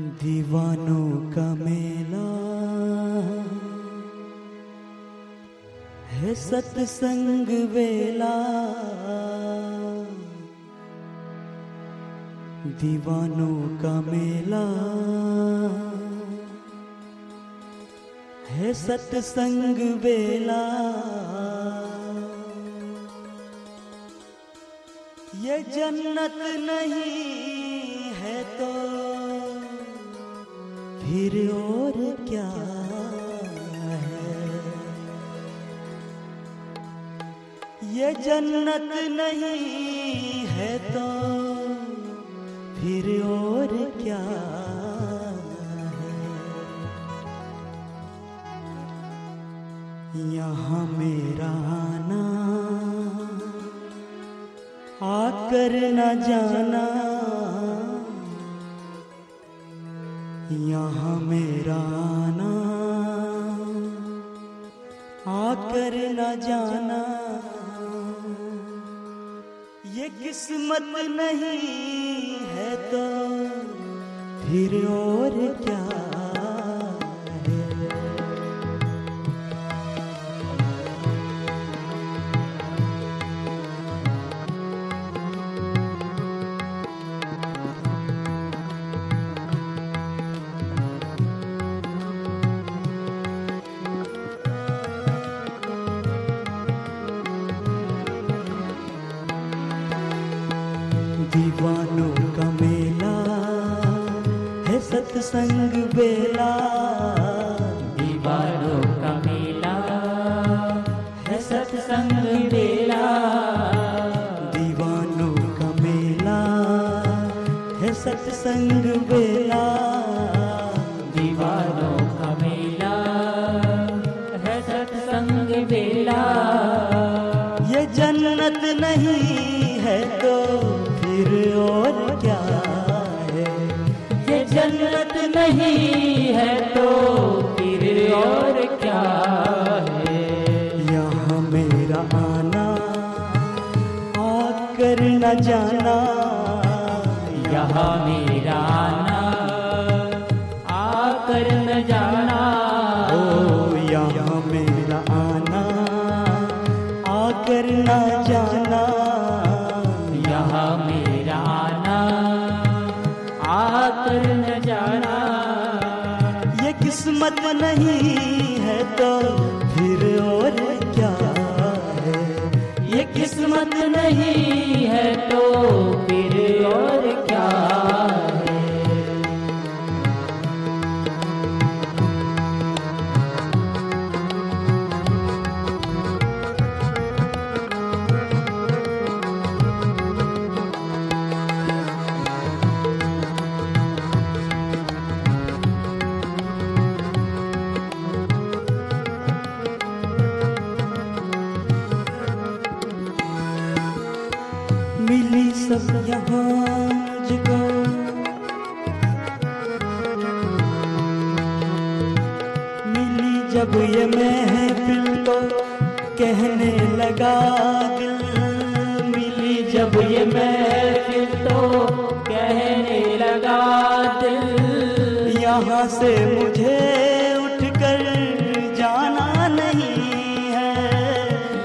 दीवानों का मेला। है सत्संग वेला। दीवानों का मेला। है सत्संग वेला। ये जन्नत नहीं है तो फिर और क्या है? ये जन्नत नहीं है तो फिर और क्या है? यहाँ मेरा आना आकर न जाना ये किस्मत नहीं है तो फिर और क्या? दीवानों का मेला है सत्संग बेला। दीवारों का मेला है सत्संग बेला। दीवानों का मेला है सत्संग बेला। दीवारों का मेला है सत्संग बेला। ये जन्नत नहीं नहीं है तो फिर और क्या है? यहाँ मेरा आना आकर न जाना। यहाँ मेरा नहीं है तो जब ये महफिल तो कहने लगा, दिल मिली। जब ये महफिल तो कहने लगा, दिल यहाँ से मुझे उठकर जाना नहीं है।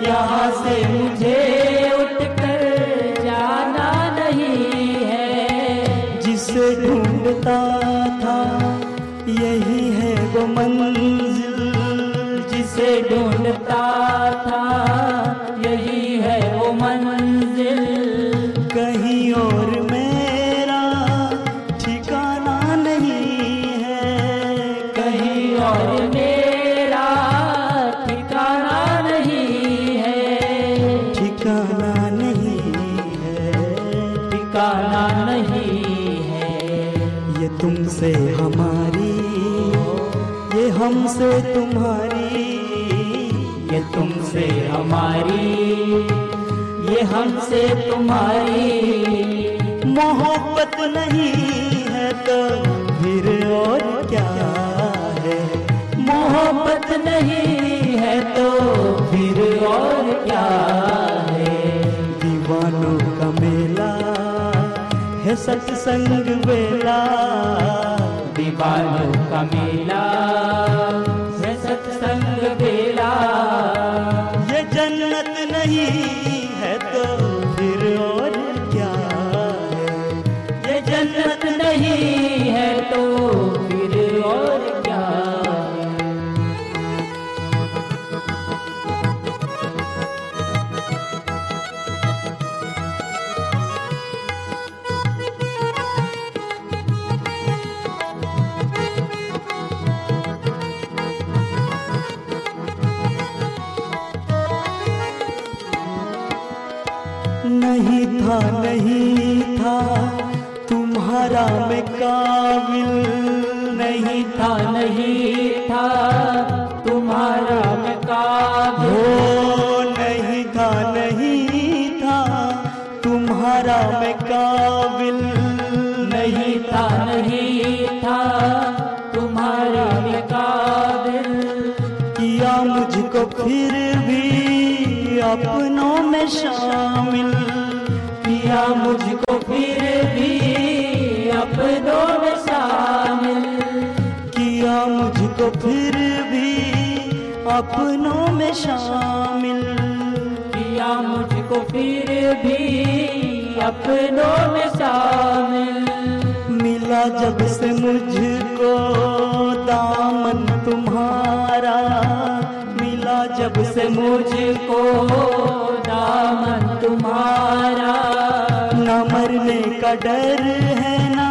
यहाँ से मुझे उठकर जाना नहीं है। जिसे ढूंढता था, यही है वो जिसे ढूंढता था। यही है वो मंजिल। कहीं और मेरा ठिकाना नहीं है। कहीं और मेरा ठिकाना नहीं है। ठिकाना नहीं है। ठिकाना नहीं है। ये तुमसे हमारी, ये हमसे तुम्हारी ये तुमसे हमारी, ये हमसे तुम्हारी मोहब्बत नहीं है तो फिर और क्या है? मोहब्बत नहीं है तो फिर और क्या है? दीवानों का मेला है सत्संग बेला दीवानों का मेला था तुम्हारा मैं हो नहीं था नहीं था तुम्हारा मैं काबिल। नहीं था नहीं था तुम्हारा मैं काबिल। किया मुझको फिर भी अपनों में शामिल। किया मुझको फिर भी अपनों में शामिल। किया मुझको फिर भी अपनों में शामिल। किया मुझको फिर भी अपनों में शामिल। मिला जब से मुझको दामन तुम्हारा। मिला जब से मुझको दामन तुम्हारा। न मरने का डर है ना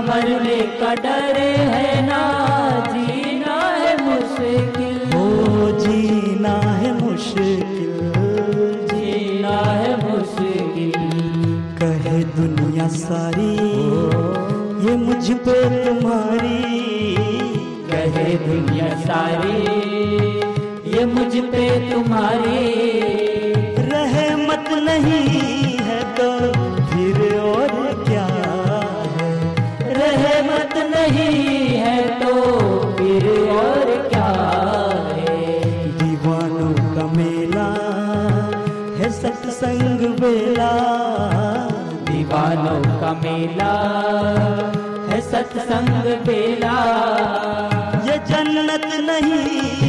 मरने का डर है ना जीना है मुश्किल। हो जीना है मुश्किल। जीना है मुश्किल। कहे दुनिया सारी ये मुझ पे तुम्हारी। कहे दुनिया सारी ये मुझ पे तुम्हारी। रहमत नहीं है तो नहीं है तो फिर और क्या है? दीवानों का मेला है सत्संग बेला दीवानों का मेला है सत्संग बेला ये जन्नत नहीं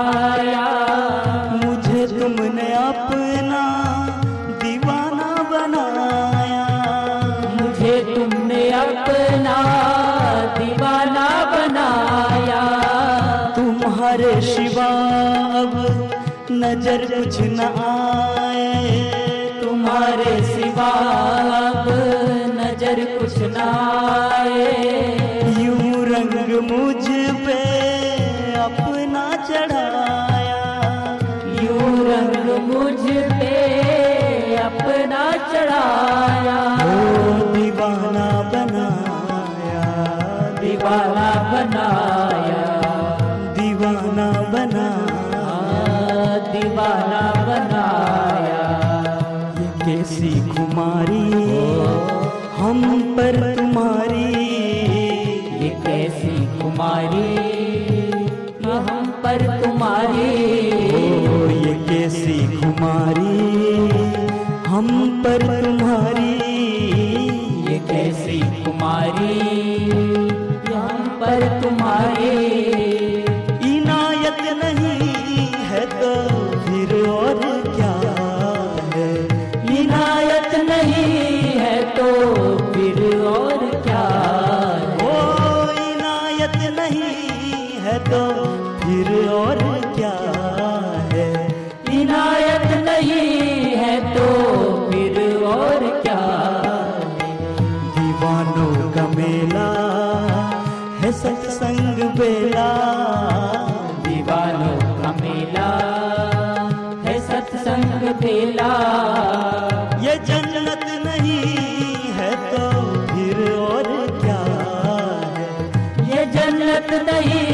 दिखाया मुझे तुमने अपना दीवाना बनाया। मुझे तुमने अपना दीवाना बनाया। तुम्हारे शिवा अब नज़र कुछ न आए। तुम्हारे सिवा अब नज़र कुछ न ओ दीवाना बनाया। दीवाना बनाया। दीवाना बनाया। दीवाना बनाया। ये कैसी कुमारी हम पर तुम्हारी। ये कैसी कुमारी हम पर तुम्हारी। ओ ये कैसी कुमारी हम पर हरी जन्नत नहीं